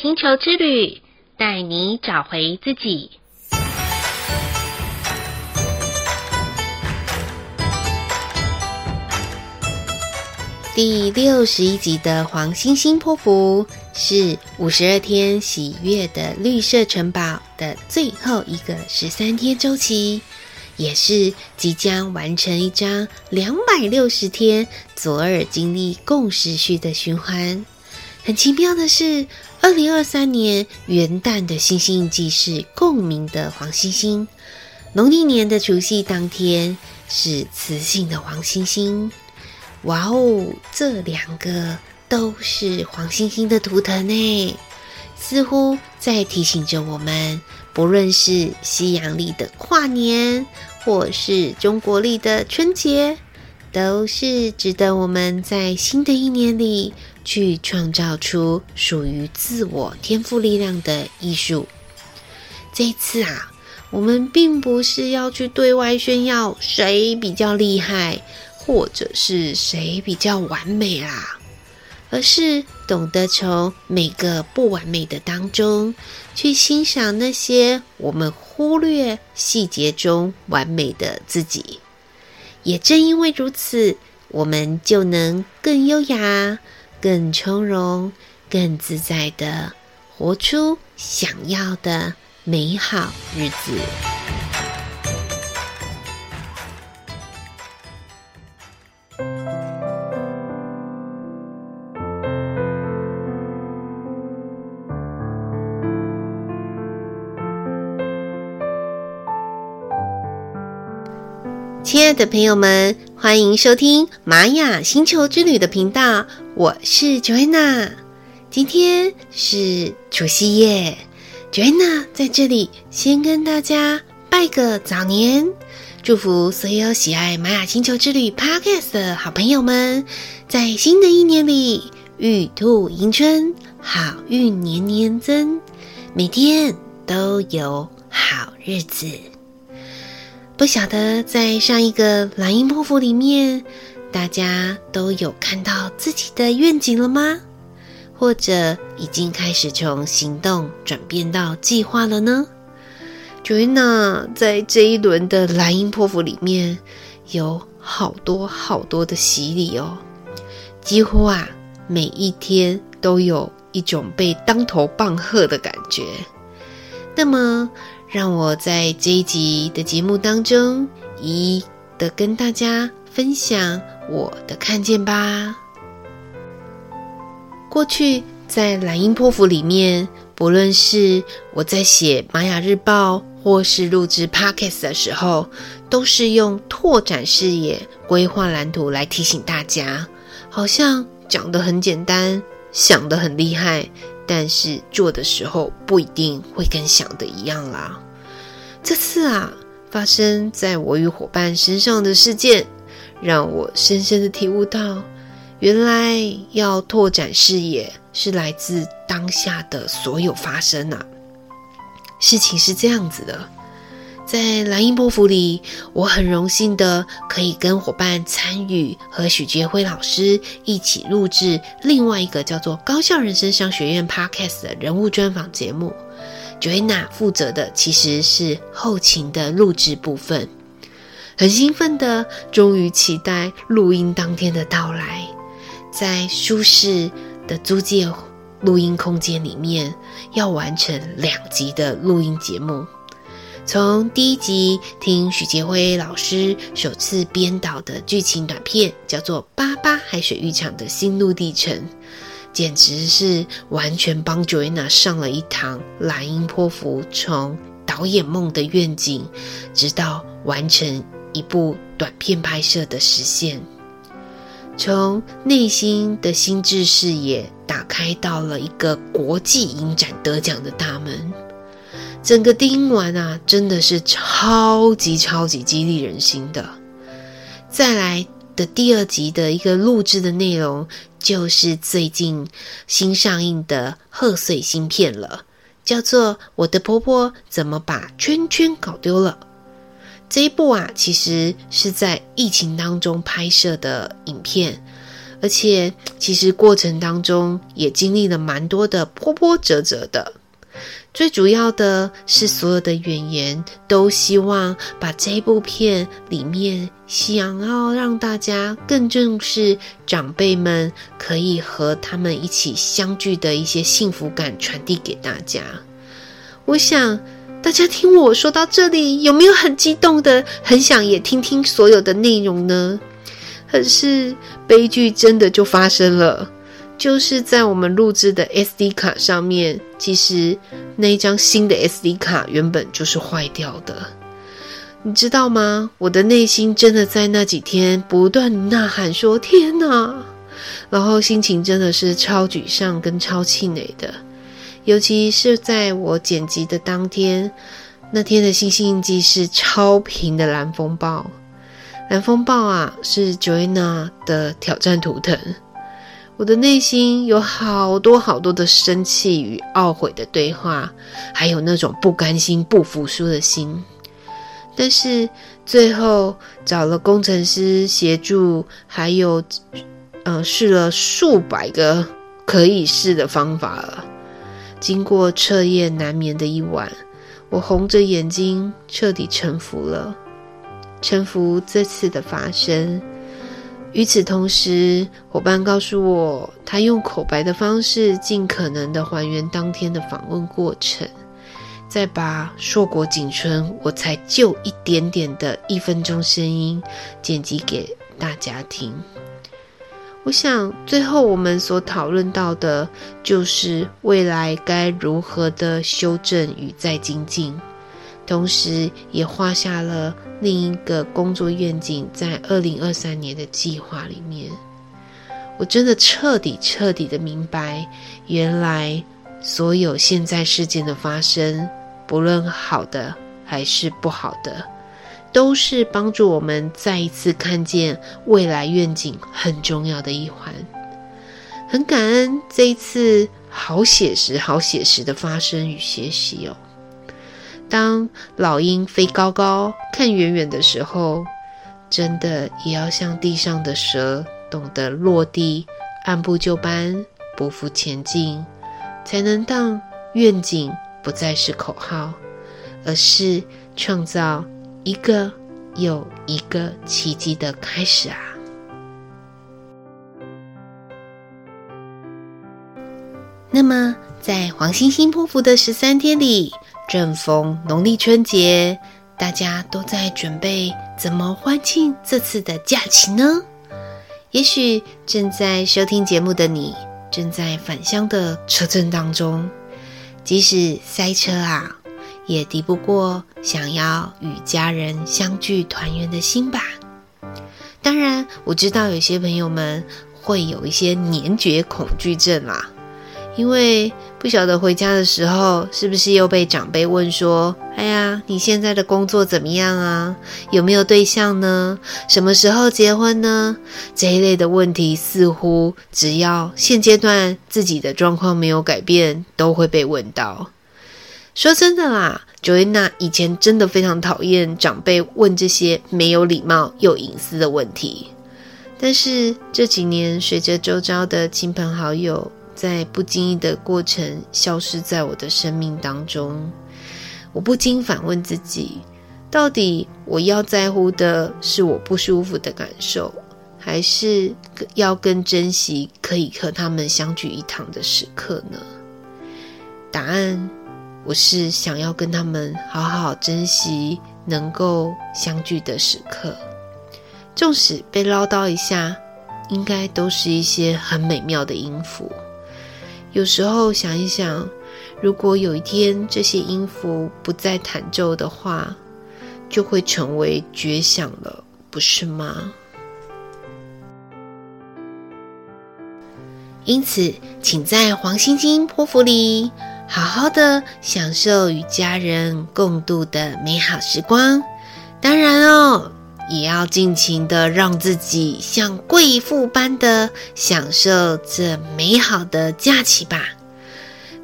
星球之旅，带你找回自己。第六十一集的黄星星波符是五十二天喜悦的绿色城堡的最后一个十三天周期，也是即将完成一张两百六十天左耳经历共时序的循环。很奇妙的是，二零二三年元旦的星星印记是共鸣的黄星星，农历年的除夕当天是磁性的黄星星。哇哦，这两个都是黄星星的图腾呢，似乎在提醒着我们，不论是西洋历的跨年，或是中国历的春节，都是值得我们在新的一年里去创造出属于自我天赋力量的艺术。这一次啊，我们并不是要去对外炫耀谁比较厉害。或者是谁比较完美啦，而是懂得从每个不完美的当中去欣赏那些我们忽略细节中完美的自己。也正因为如此，我们就能更优雅、更从容、更自在地活出想要的美好日子。亲爱的朋友们，欢迎收听玛雅星球之旅的频道，我是 Joanna。今天是除夕夜，Joanna 在这里先跟大家拜个早年，祝福所有喜爱玛雅星球之旅 Podcast 的好朋友们，在新的一年里玉兔迎春，好运年年增，每天都有好日子。不晓得在上一个蓝鹰波符里面，大家都有看到自己的愿景了吗？或者已经开始从行动转变到计划了呢？Joanna 在这一轮的蓝鹰波符里面，有好多好多的洗礼哦，几乎啊每一天都有一种被当头棒喝的感觉。那么。让我在这一集的节目当中，一一的跟大家分享我的看见吧。过去在蓝鹰破釜里面，不论是我在写玛雅日报，或是录制 Podcast 的时候，都是用拓展视野、规划蓝图来提醒大家，好像讲得很简单，想得很厉害。但是做的时候不一定会跟想的一样啦。这次啊，发生在我与伙伴身上的事件，让我深深的体悟到，原来要拓展视野是来自当下的所有发生啊。事情是这样子的。在蓝音波符里，我很荣幸的可以跟伙伴参与和许杰辉老师一起录制另外一个叫做《高效人生商学院》Podcast 的人物专访节目。Joanna 负责的其实是后勤的录制部分，很兴奋的，终于期待录音当天的到来，在舒适的租借录音空间里面，要完成两集的录音节目。从第一集听许杰辉老师首次编导的剧情短片，叫做《八八海水浴场的心路历程》，简直是完全帮 Joanna 上了一堂蓝鹰波符，从导演梦的愿景，直到完成一部短片拍摄的实现，从内心的心智视野打开到了一个国际影展得奖的大门。整个听完啊，真的是超级超级激励人心的。再来的第二集的一个录制的内容，就是最近新上映的贺岁新片了，叫做《我的婆婆怎么把圈圈搞丢了》。这一部啊，其实是在疫情当中拍摄的影片，而且其实过程当中也经历了蛮多的波波折折的。最主要的是，所有的演员都希望把这一部片里面想要让大家更重视长辈们可以和他们一起相聚的一些幸福感传递给大家。我想大家听我说到这里，有没有很激动的，很想也听听所有的内容呢？可是悲剧真的就发生了。就是在我们录制的 SD 卡上面，其实那一张新的 SD 卡原本就是坏掉的，你知道吗？我的内心真的在那几天不断呐喊说：“天哪！”然后心情真的是超沮丧跟超气馁的，尤其是在我剪辑的当天，那天的星星印记是超频的蓝风暴，蓝风暴啊，是 Joanna 的挑战图腾。我的内心有好多好多的生气与懊悔的对话，还有那种不甘心、不服输的心。但是最后找了工程师协助，还有，呃，试了数百个可以试的方法了。经过彻夜难眠的一晚，我红着眼睛彻底臣服了，臣服这次的发生。与此同时，伙伴告诉我，他用口白的方式，尽可能的还原当天的访问过程，再把硕果仅存、我才就一点点的一分钟声音剪辑给大家听。我想，最后我们所讨论到的，就是未来该如何的修正与再精进。同时，也画下了另一个工作愿景，在二零二三年的计划里面，我真的彻底彻底的明白，原来所有现在事件的发生，不论好的还是不好的，都是帮助我们再一次看见未来愿景很重要的一环。很感恩这一次好写实、好写实的发生与学习哦。当老鹰飞高高，看远远的时候，真的也要像地上的蛇，懂得落地，按部就班，匍匐前进，才能让愿景不再是口号，而是创造一个又一个奇迹的开始啊！那么，在黄星星波符的十三天里。正逢农历春节，大家都在准备怎么欢庆这次的假期呢？也许正在收听节目的你，正在返乡的车阵当中，即使塞车啊，也敌不过想要与家人相聚团圆的心吧。当然，我知道有些朋友们会有一些年节恐惧症啦。因为不晓得回家的时候是不是又被长辈问说：“哎呀，你现在的工作怎么样啊？有没有对象呢？什么时候结婚呢？”这一类的问题，似乎只要现阶段自己的状况没有改变，都会被问到。说真的啦，Joanna 以前真的非常讨厌长辈问这些没有礼貌又隐私的问题，但是这几年随着周遭的亲朋好友，在不经意的过程消失在我的生命当中，我不禁反问自己：到底我要在乎的是我不舒服的感受，还是要更珍惜可以和他们相聚一堂的时刻呢？答案，我是想要跟他们好好珍惜能够相聚的时刻，纵使被唠叨一下，应该都是一些很美妙的音符。有时候想一想，如果有一天这些音符不再弹奏的话，就会成为绝响了，不是吗？因此，请在黄星星波符里，好好的享受与家人共度的美好时光。当然哦。也要尽情的让自己像贵妇般的享受这美好的假期吧。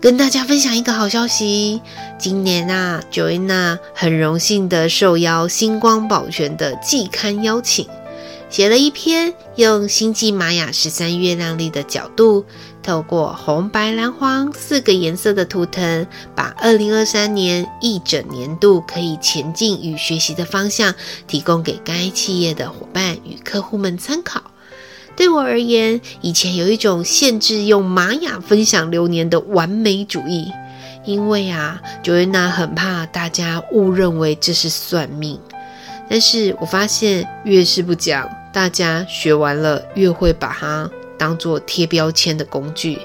跟大家分享一个好消息，今年啊，Joanna 很荣幸的受邀星光宝泉的季刊邀请，写了一篇用星际玛雅十三月亮历的角度，透过红、白、蓝、黄四个颜色的图腾，把二零二三年一整年度可以前进与学习的方向，提供给该企业的伙伴与客户们参考。对我而言，以前有一种限制用玛雅分享流年的完美主义，因为啊，Joanna 很怕大家误认为这是算命。但是我发现，越是不讲，大家学完了越会把它当做贴标签的工具，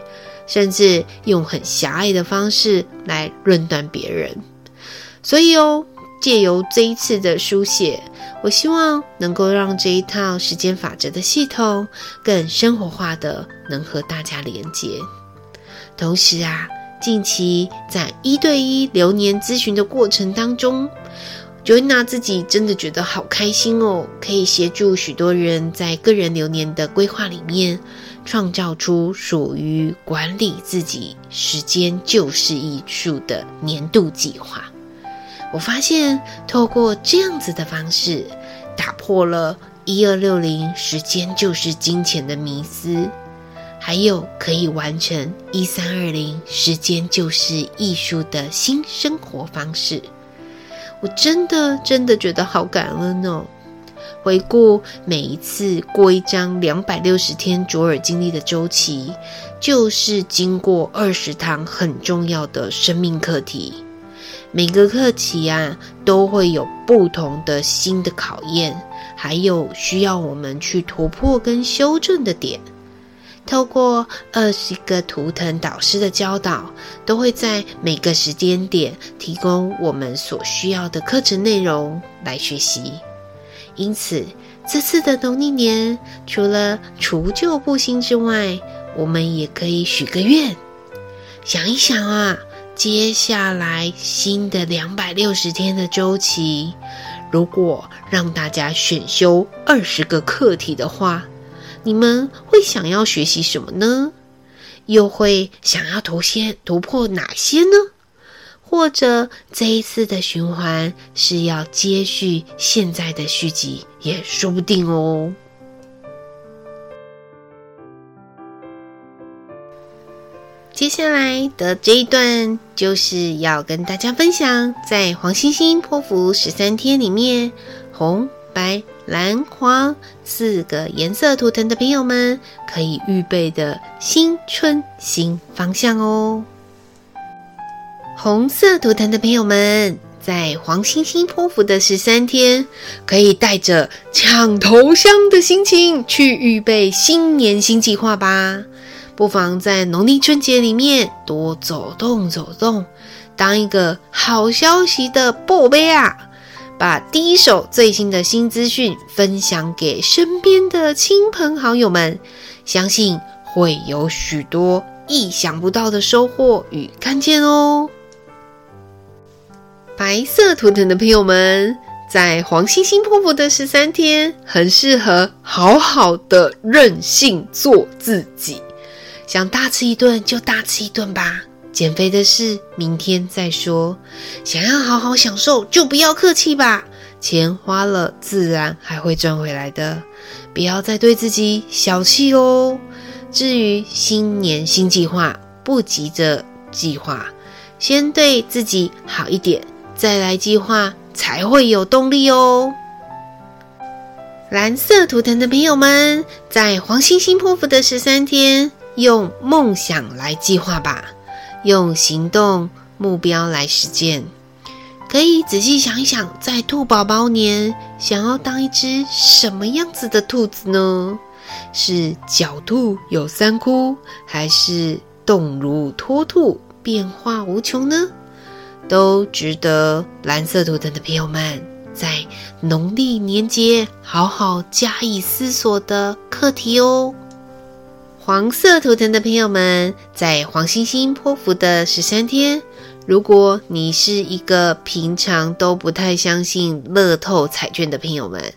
甚至用很狭隘的方式来论断别人。所以哦，借由这一次的书写，我希望能够让这一套时间法则的系统更生活化的，能和大家连接。同时啊，近期在一对一流年咨询的过程当中。Joanna 自己真的觉得好开心哦，可以协助许多人在个人流年的规划里面，创造出属于管理自己时间就是艺术的年度计划。我发现，透过这样子的方式，打破了一二六零时间就是金钱的迷思，还有可以完成一三二零时间就是艺术的新生活方式。我真的真的觉得好感恩哦！回顾每一次过一张两百六十天卓尔经历的周期，就是经过二十堂很重要的生命课题。每个课题啊，都会有不同的新的考验，还有需要我们去突破跟修正的点。透过二十个图腾导师的教导，都会在每个时间点提供我们所需要的课程内容来学习。因此，这次的农历年，除了除旧布新之外，我们也可以许个愿，想一想啊，接下来新的两百六十天的周期，如果让大家选修二十个课题的话。你们会想要学习什么呢？又会想要突先突破哪些呢？或者这一次的循环是要接续现在的续集，也说不定哦。接下来的这一段就是要跟大家分享，在黄星星波符十三天里面，红、白。蓝、黄四个颜色图腾的朋友们，可以预备的新春新方向哦。红色图腾的朋友们，在黄星星波符的十三天，可以带着抢头香的心情去预备新年新计划吧。不妨在农历春节里面多走动走动，当一个好消息的宝贝啊！把第一手最新的新资讯分享给身边的亲朋好友们，相信会有许多意想不到的收获与看见哦。白色图腾的朋友们，在黄星星瀑布的十三天，很适合好好的任性做自己，想大吃一顿就大吃一顿吧。减肥的事明天再说，想要好好享受就不要客气吧。钱花了自然还会赚回来的，不要再对自己小气哦。至于新年新计划，不急着计划，先对自己好一点，再来计划才会有动力哦。蓝色图腾的朋友们，在黄星星波符的十三天，用梦想来计划吧。用行动目标来实践，可以仔细想一想，在兔宝宝年想要当一只什么样子的兔子呢？是狡兔有三窟，还是动如脱兔，变化无穷呢？都值得蓝色图腾的朋友们在农历年节好好加以思索的课题哦。黄色图腾的朋友们，在黄星星波符的十三天，如果你是一个平常都不太相信乐透彩券的朋友们，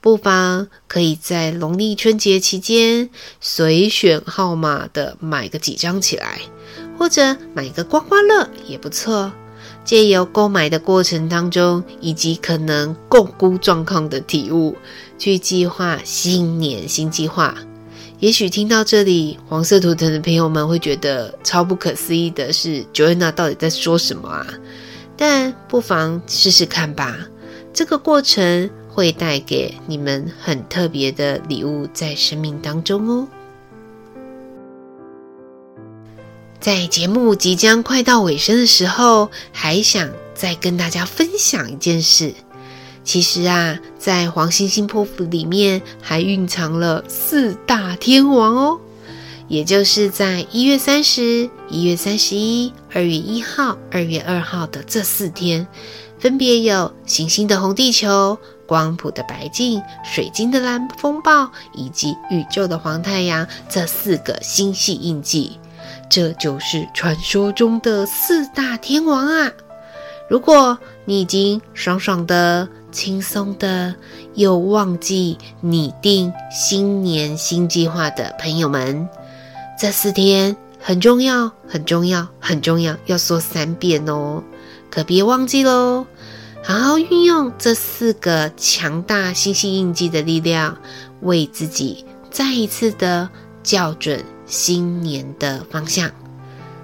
不妨可以在农历春节期间随选号码的买个几张起来，或者买个刮刮乐也不错。借由购买的过程当中，以及可能共估状况的体悟，去计划新年新计划。也许听到这里，黄色图腾的朋友们会觉得超不可思议的是，Joanna 到底在说什么啊？但不妨试试看吧，这个过程会带给你们很特别的礼物在生命当中哦。在节目即将快到尾声的时候，还想再跟大家分享一件事。其实啊，在黄星星波符里面还蕴藏了四大天王哦，也就是在一月三十、一月三十一、二月一号、二月二号的这四天，分别有行星的红地球、光谱的白镜、水晶的蓝风暴以及宇宙的黄太阳这四个星系印记。这就是传说中的四大天王啊！如果你已经爽爽的、轻松的，又忘记拟定新年新计划的朋友们，这四天很重要、很重要、很重要，要说三遍哦，可别忘记喽！好好运用这四个强大星系印记的力量，为自己再一次的校准。新年的方向，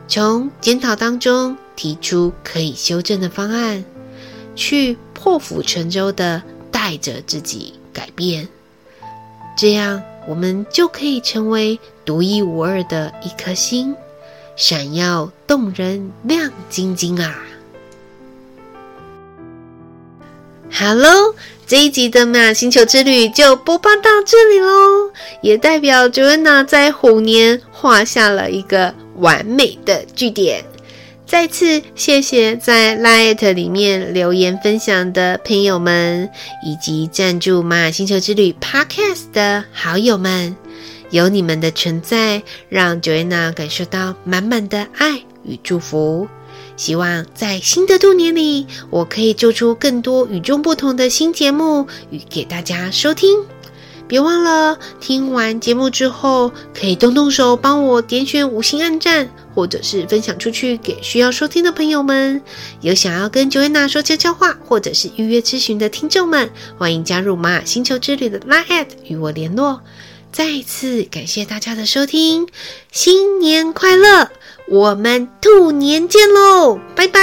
从检讨当中提出可以修正的方案，去破釜沉舟的带着自己改变，这样我们就可以成为独一无二的一颗星，闪耀动人，亮晶晶啊。！Hello。这一集的玛雅星球之旅就播报到这里喽，也代表 Joanna 在虎年画下了一个完美的句点。再次谢谢在 Line@ 里面留言分享的朋友们，以及赞助玛雅星球之旅 Podcast 的好友们，有你们的存在，让 Joanna 感受到满满的爱与祝福。希望在新的兔年里，我可以做出更多与众不同的新节目与给大家收听。别忘了听完节目之后，可以动动手帮我点选五星按赞，或者是分享出去给需要收听的朋友们。有想要跟 Joanna 说悄悄话，或者是预约咨询的听众们，欢迎加入玛雅星球之旅的 Line@ 与我联络。再一次感谢大家的收听，新年快乐！我们兔年见喽，拜拜。